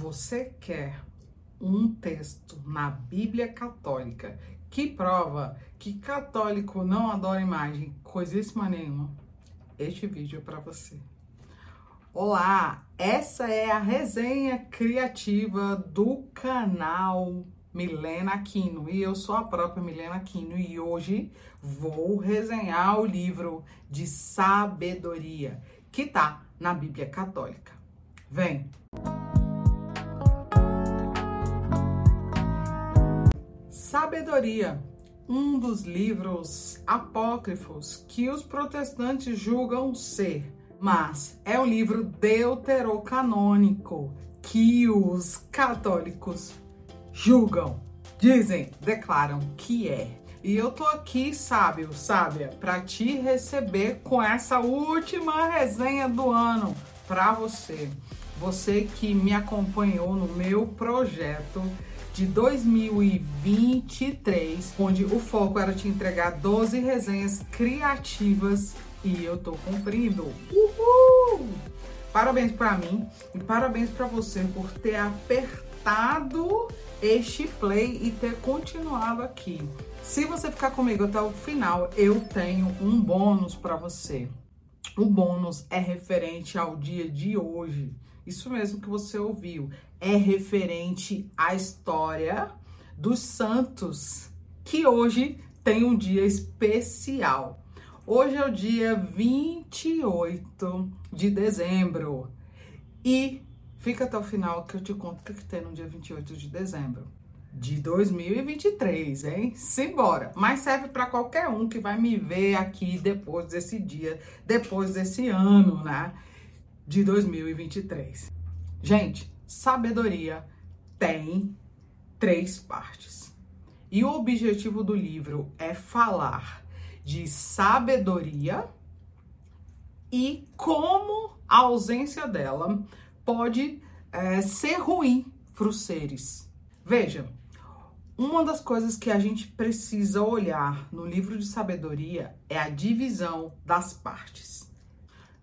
Você quer um texto na Bíblia Católica que prova que católico não adora imagem, coisíssima nenhuma? Este vídeo é para você. Olá, essa é a resenha criativa do canal Milena Aquino e eu sou a própria Milena Aquino e hoje vou resenhar o livro de sabedoria que tá na Bíblia Católica. Vem! Sabedoria, um dos livros apócrifos que os protestantes julgam ser, mas é um livro deuterocanônico que os católicos julgam, dizem, declaram que é. E eu tô aqui, sábio, sábia, para te receber com essa última resenha do ano para você. Você que me acompanhou no meu projeto de 2023, onde o foco era te entregar 12 resenhas criativas e eu tô cumprindo. Uhul! Parabéns para mim e parabéns para você por ter apertado este play e ter continuado aqui. Se você ficar comigo até o final, eu tenho um bônus para você. O bônus é referente ao dia de hoje. Isso mesmo que você ouviu é referente à história dos santos, que hoje tem um dia especial. Hoje é o dia 28 de dezembro e fica até o final que eu te conto o que, que tem no dia 28 de dezembro de 2023, hein? Simbora! Mas serve para qualquer um que vai me ver aqui depois desse dia, depois desse ano, né? De 2023. Gente, sabedoria tem três partes. E o objetivo do livro é falar de sabedoria e como a ausência dela pode é, ser ruim para os seres. Veja, uma das coisas que a gente precisa olhar no livro de sabedoria é a divisão das partes.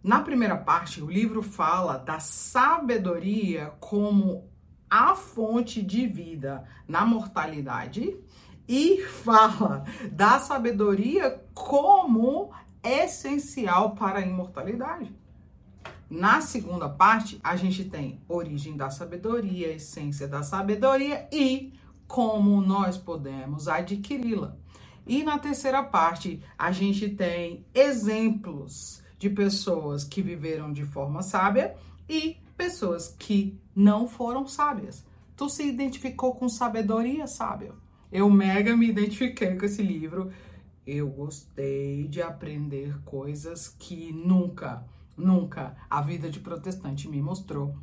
Na primeira parte, o livro fala da sabedoria como a fonte de vida na mortalidade e fala da sabedoria como essencial para a imortalidade. Na segunda parte, a gente tem origem da sabedoria, essência da sabedoria e como nós podemos adquiri-la. E na terceira parte, a gente tem exemplos de pessoas que viveram de forma sábia e pessoas que não foram sábias. Tu se identificou com sabedoria sábia? Eu mega me identifiquei com esse livro. Eu gostei de aprender coisas que nunca, nunca a vida de protestante me mostrou.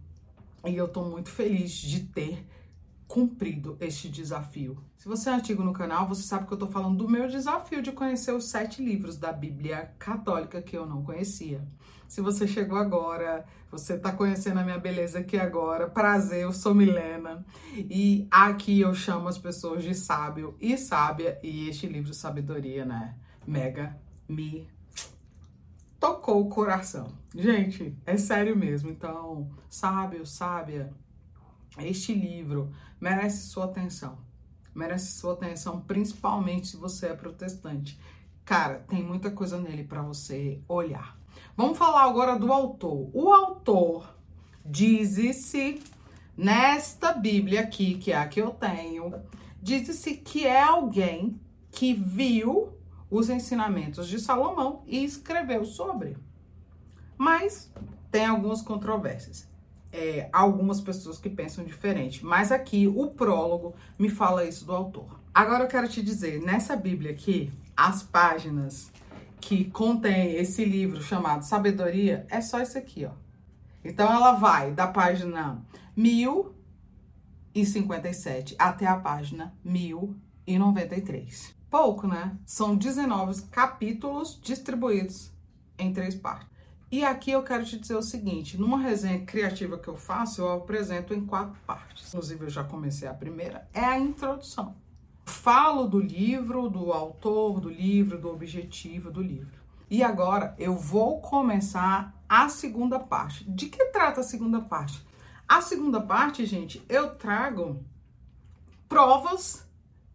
E eu tô muito feliz de ter cumprido este desafio. Se você é antigo no canal, você sabe que eu tô falando do meu desafio de conhecer os sete livros da Bíblia Católica que eu não conhecia. Se você chegou agora, você tá conhecendo a minha beleza aqui agora, prazer, eu sou Milena e aqui eu chamo as pessoas de sábio e sábia e este livro Sabedoria, né? Mega me tocou o coração. Gente, é sério mesmo. Então, sábio, sábia, este livro merece sua atenção. Merece sua atenção, principalmente se você é protestante. Cara, tem muita coisa nele para você olhar. Vamos falar agora do autor. O autor diz-se nesta Bíblia aqui, que é a que eu tenho, diz-se que é alguém que viu os ensinamentos de Salomão e escreveu sobre. Mas tem algumas controvérsias é, algumas pessoas que pensam diferente, mas aqui o prólogo me fala isso do autor. Agora eu quero te dizer, nessa Bíblia aqui, as páginas que contém esse livro chamado Sabedoria é só isso aqui, ó. Então ela vai da página 1057 até a página 1093. Pouco, né? São 19 capítulos distribuídos em três partes. E aqui eu quero te dizer o seguinte: numa resenha criativa que eu faço, eu apresento em quatro partes. Inclusive, eu já comecei a primeira, é a introdução. Falo do livro, do autor do livro, do objetivo do livro. E agora eu vou começar a segunda parte. De que trata a segunda parte? A segunda parte, gente, eu trago provas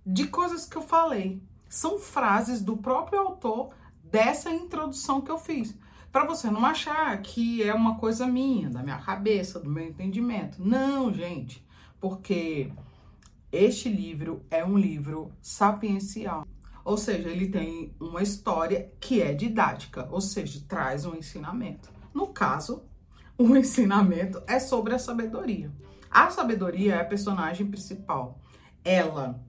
de coisas que eu falei. São frases do próprio autor dessa introdução que eu fiz. Para você não achar que é uma coisa minha, da minha cabeça, do meu entendimento. Não, gente, porque este livro é um livro sapiencial. Ou seja, ele tem uma história que é didática, ou seja, traz um ensinamento. No caso, o ensinamento é sobre a sabedoria. A sabedoria é a personagem principal. Ela,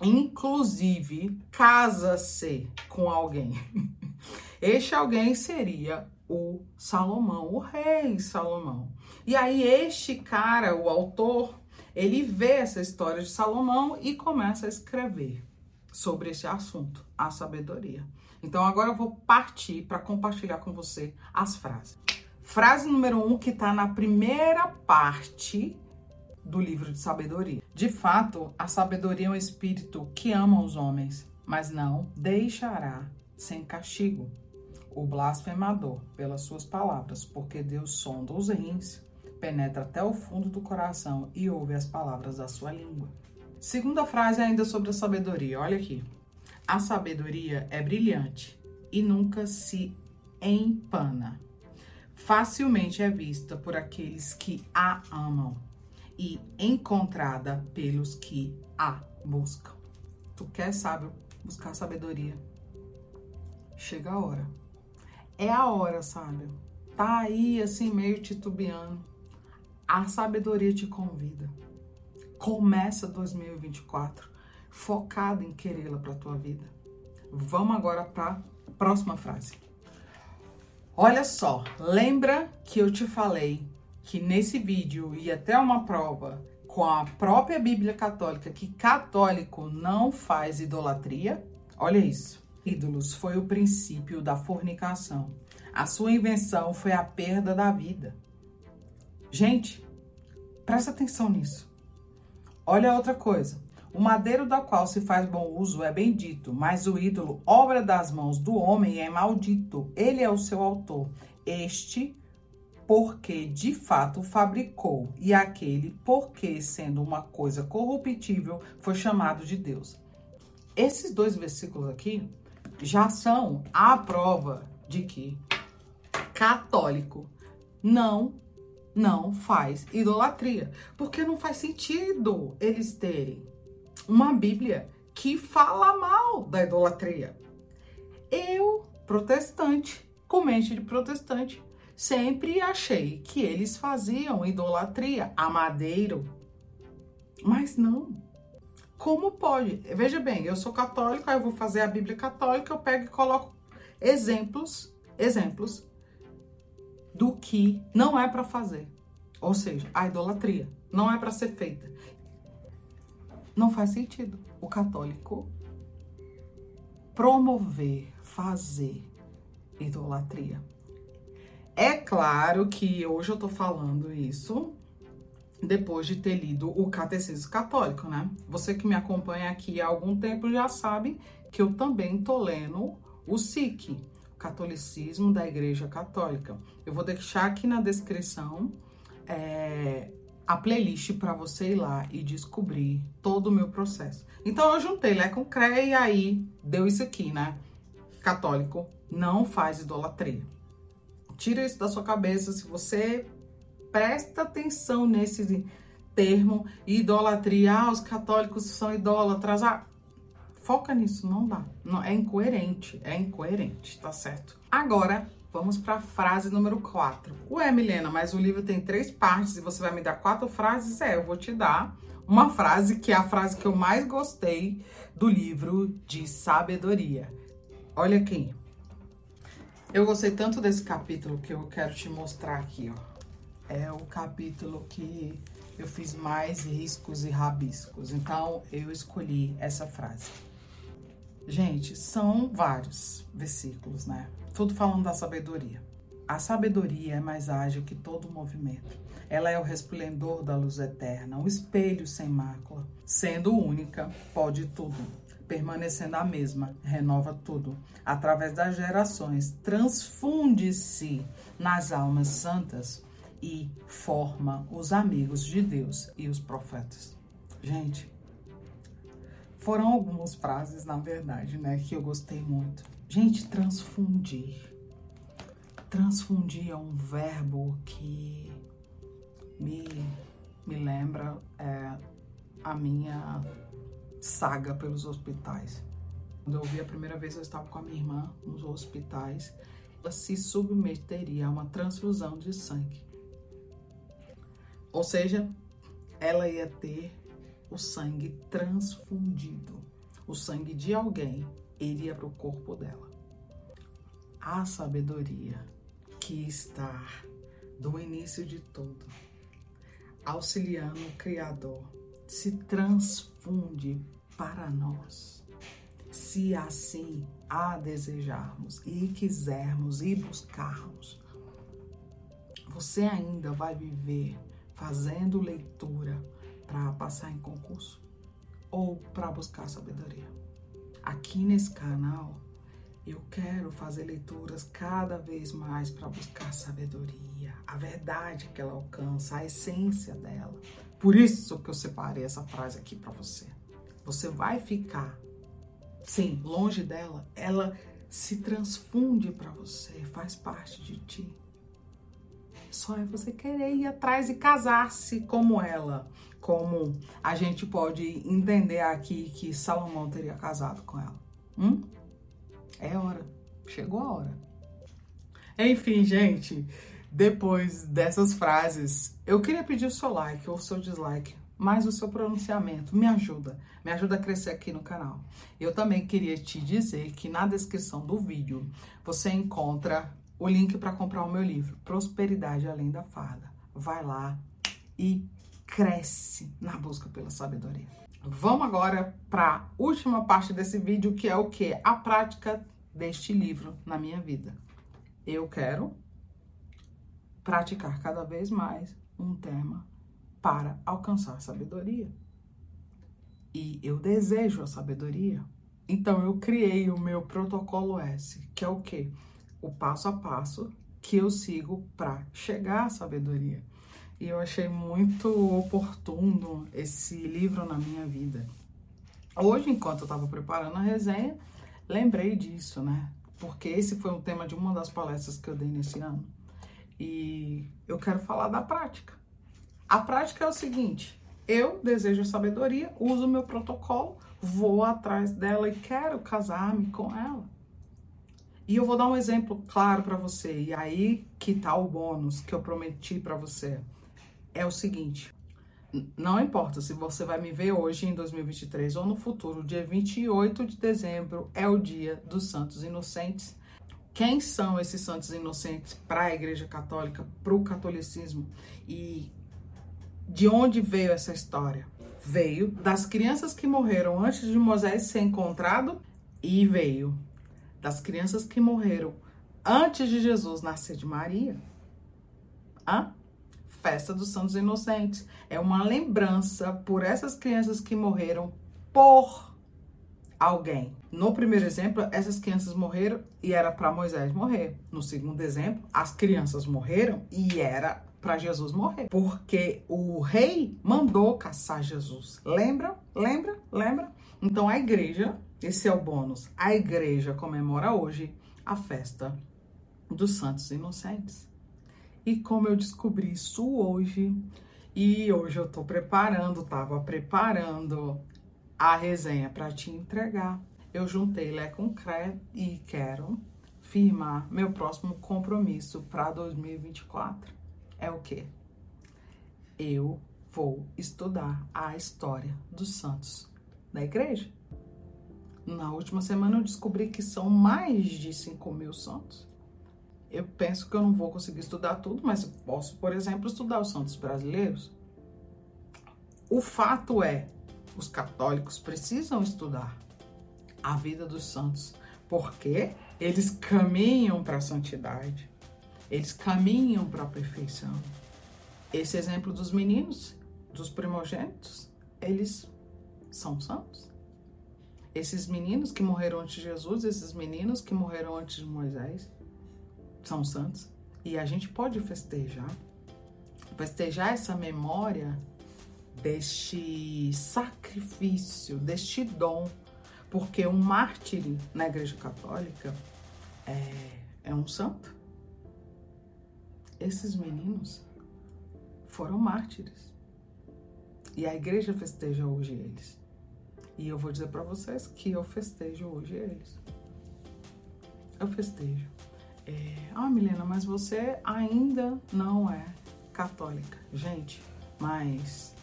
inclusive, casa-se com alguém. Este alguém seria o Salomão, o rei Salomão. E aí, este cara, o autor, ele vê essa história de Salomão e começa a escrever sobre esse assunto, a sabedoria. Então, agora eu vou partir para compartilhar com você as frases. Frase número um, que está na primeira parte do livro de sabedoria. De fato, a sabedoria é um espírito que ama os homens, mas não deixará sem castigo o blasfemador pelas suas palavras, porque Deus sonda os rins, penetra até o fundo do coração e ouve as palavras da sua língua. Segunda frase ainda sobre a sabedoria, olha aqui. A sabedoria é brilhante e nunca se empana facilmente é vista por aqueles que a amam e encontrada pelos que a buscam. Tu quer sábio buscar sabedoria? Chega a hora. É a hora, sábio. Tá aí assim meio titubeando. A sabedoria te convida. Começa 2024 focado em querê-la para tua vida. Vamos agora para próxima frase. Olha só, lembra que eu te falei que nesse vídeo ia até uma prova com a própria Bíblia Católica que católico não faz idolatria? Olha isso. Ídolos foi o princípio da fornicação. A sua invenção foi a perda da vida. Gente, presta atenção nisso. Olha outra coisa. O madeiro da qual se faz bom uso é bendito, mas o ídolo, obra das mãos do homem, é maldito. Ele é o seu autor. Este, porque de fato fabricou, e aquele, porque sendo uma coisa corruptível, foi chamado de Deus. Esses dois versículos aqui já são a prova de que católico não não faz idolatria, porque não faz sentido eles terem uma Bíblia que fala mal da idolatria. Eu, protestante, com mente de protestante, sempre achei que eles faziam idolatria a madeiro. Mas não. Como pode? Veja bem, eu sou católico, aí eu vou fazer a Bíblia católica, eu pego e coloco exemplos, exemplos do que não é para fazer. Ou seja, a idolatria não é para ser feita. Não faz sentido o católico promover, fazer idolatria. É claro que hoje eu tô falando isso depois de ter lido o Catecismo Católico, né? Você que me acompanha aqui há algum tempo já sabe que eu também tô lendo o SIC, o Catolicismo da Igreja Católica. Eu vou deixar aqui na descrição é, a playlist para você ir lá e descobrir todo o meu processo. Então eu juntei Lé com Cré e aí deu isso aqui, né? Católico não faz idolatria. Tira isso da sua cabeça se você presta atenção nesse termo idolatria. Ah, os católicos são idólatras. Ah, foca nisso, não dá. Não, é incoerente, é incoerente, tá certo? Agora, Vamos para a frase número 4. Ué, Milena, mas o livro tem três partes e você vai me dar quatro frases? É, eu vou te dar uma frase que é a frase que eu mais gostei do livro de sabedoria. Olha aqui. Eu gostei tanto desse capítulo que eu quero te mostrar aqui, ó. É o capítulo que eu fiz mais riscos e rabiscos. Então, eu escolhi essa frase. Gente, são vários versículos, né? Tudo falando da sabedoria. A sabedoria é mais ágil que todo movimento. Ela é o resplendor da luz eterna, um espelho sem mácula. Sendo única, pode tudo. Permanecendo a mesma, renova tudo. Através das gerações, transfunde-se nas almas santas e forma os amigos de Deus e os profetas. Gente, foram algumas frases, na verdade, né, que eu gostei muito. Gente, transfundir. Transfundir é um verbo que me, me lembra é, a minha saga pelos hospitais. Quando eu vi a primeira vez, eu estava com a minha irmã nos hospitais. Ela se submeteria a uma transfusão de sangue. Ou seja, ela ia ter o sangue transfundido. O sangue de alguém iria para o corpo dela. A sabedoria que está do início de tudo, auxiliando o Criador, se transfunde para nós. Se assim a desejarmos e quisermos e buscarmos, você ainda vai viver fazendo leitura para passar em concurso ou para buscar sabedoria. Aqui nesse canal, eu quero fazer leituras cada vez mais para buscar sabedoria, a verdade que ela alcança, a essência dela. Por isso que eu separei essa frase aqui para você. Você vai ficar, sim, longe dela, ela se transfunde para você, faz parte de ti. Só é você querer ir atrás e casar-se como ela. Como a gente pode entender aqui que Salomão teria casado com ela. Hum? É hora. Chegou a hora. Enfim, gente, depois dessas frases, eu queria pedir o seu like ou o seu dislike, mas o seu pronunciamento me ajuda, me ajuda a crescer aqui no canal. Eu também queria te dizer que na descrição do vídeo você encontra o link para comprar o meu livro, Prosperidade Além da Farda. Vai lá e cresce na busca pela sabedoria. Vamos agora para a última parte desse vídeo, que é o que? A prática deste livro na minha vida. Eu quero praticar cada vez mais um tema para alcançar sabedoria. E eu desejo a sabedoria. Então eu criei o meu protocolo S, que é o quê? O passo a passo que eu sigo para chegar à sabedoria. E eu achei muito oportuno esse livro na minha vida. Hoje, enquanto eu estava preparando a resenha, lembrei disso, né? Porque esse foi um tema de uma das palestras que eu dei nesse ano. E eu quero falar da prática. A prática é o seguinte: eu desejo sabedoria, uso o meu protocolo, vou atrás dela e quero casar-me com ela. E eu vou dar um exemplo claro para você. E aí que tá o bônus que eu prometi para você. É o seguinte: não importa se você vai me ver hoje em 2023 ou no futuro, dia 28 de dezembro é o dia dos Santos Inocentes. Quem são esses santos inocentes para a Igreja Católica, para o catolicismo? E de onde veio essa história? Veio das crianças que morreram antes de Moisés ser encontrado e veio das crianças que morreram antes de Jesus nascer de Maria. Hã? Festa dos Santos Inocentes. É uma lembrança por essas crianças que morreram por alguém. No primeiro exemplo, essas crianças morreram e era para Moisés morrer. No segundo exemplo, as crianças morreram e era para Jesus morrer, porque o rei mandou caçar Jesus. Lembra? Lembra? Lembra? Então a igreja esse é o bônus. A igreja comemora hoje a festa dos Santos Inocentes. E como eu descobri isso hoje, e hoje eu tô preparando, tava preparando a resenha para te entregar. Eu juntei Lé com Cré e quero firmar meu próximo compromisso para 2024. É o quê? Eu vou estudar a história dos santos da igreja. Na última semana eu descobri que são mais de 5 mil santos. Eu penso que eu não vou conseguir estudar tudo, mas posso, por exemplo, estudar os santos brasileiros. O fato é, os católicos precisam estudar a vida dos santos, porque eles caminham para a santidade, eles caminham para a perfeição. Esse exemplo dos meninos, dos primogênitos, eles são santos. Esses meninos que morreram antes de Jesus, esses meninos que morreram antes de Moisés, são santos. E a gente pode festejar. festejar essa memória deste sacrifício, deste dom, porque um mártir na Igreja Católica é, é um santo. Esses meninos foram mártires. E a igreja festeja hoje eles. E eu vou dizer para vocês que eu festejo hoje eles. Eu festejo. É, ah, Milena, mas você ainda não é católica. Gente, mas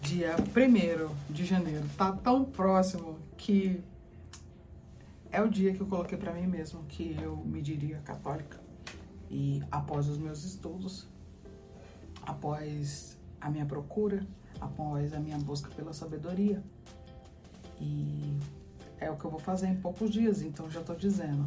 dia 1 de janeiro tá tão próximo que é o dia que eu coloquei para mim mesmo que eu me diria católica. E após os meus estudos, após a minha procura, após a minha busca pela sabedoria. E é o que eu vou fazer em poucos dias, então já tô dizendo.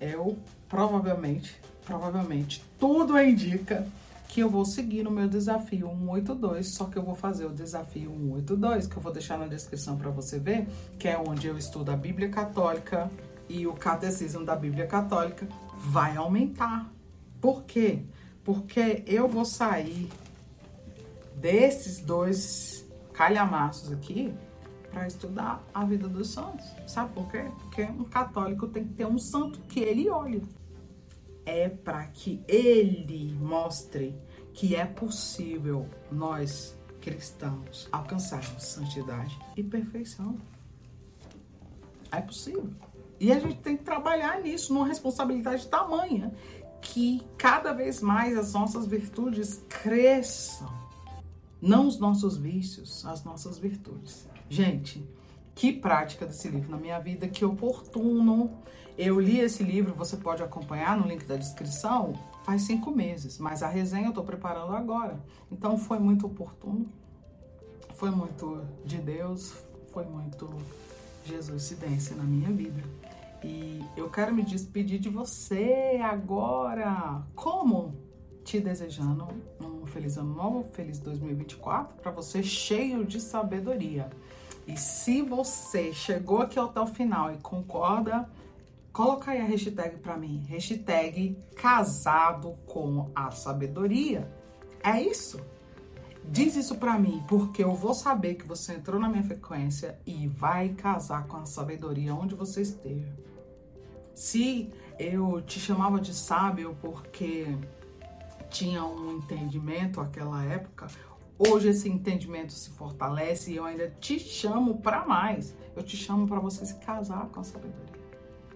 Eu provavelmente, provavelmente, tudo indica que eu vou seguir no meu desafio 182, só que eu vou fazer o desafio 182, que eu vou deixar na descrição para você ver, que é onde eu estudo a Bíblia Católica e o Catecismo da Bíblia Católica vai aumentar. Por quê? Porque eu vou sair desses dois calhamaços aqui para estudar a vida dos santos. Sabe por quê? Porque um católico tem que ter um santo que ele olhe é para que ele mostre que é possível nós cristãos alcançarmos santidade e perfeição. É possível. E a gente tem que trabalhar nisso, numa responsabilidade tamanha, que cada vez mais as nossas virtudes cresçam. Não os nossos vícios, as nossas virtudes. Gente, que prática desse livro na minha vida, que oportuno. Eu li esse livro, você pode acompanhar no link da descrição, faz cinco meses, mas a resenha eu estou preparando agora. Então foi muito oportuno, foi muito de Deus, foi muito Jesus cidência na minha vida. E eu quero me despedir de você agora. Como? Te desejando um feliz ano novo, feliz 2024, para você cheio de sabedoria. E se você chegou aqui até o final e concorda, coloca aí a hashtag para mim. Hashtag casado com a sabedoria. É isso. Diz isso para mim, porque eu vou saber que você entrou na minha frequência e vai casar com a sabedoria onde você esteja. Se eu te chamava de sábio porque tinha um entendimento naquela época, Hoje esse entendimento se fortalece e eu ainda te chamo para mais. Eu te chamo para você se casar com a sabedoria.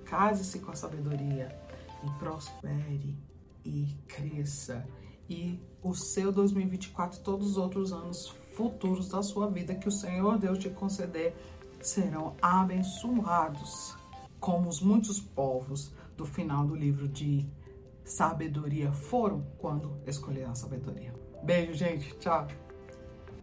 Case-se com a sabedoria e prospere e cresça. E o seu 2024 e todos os outros anos futuros da sua vida que o Senhor Deus te conceder serão abençoados, como os muitos povos do final do livro de sabedoria foram quando escolheram a sabedoria. Beijo, gente. Tchau.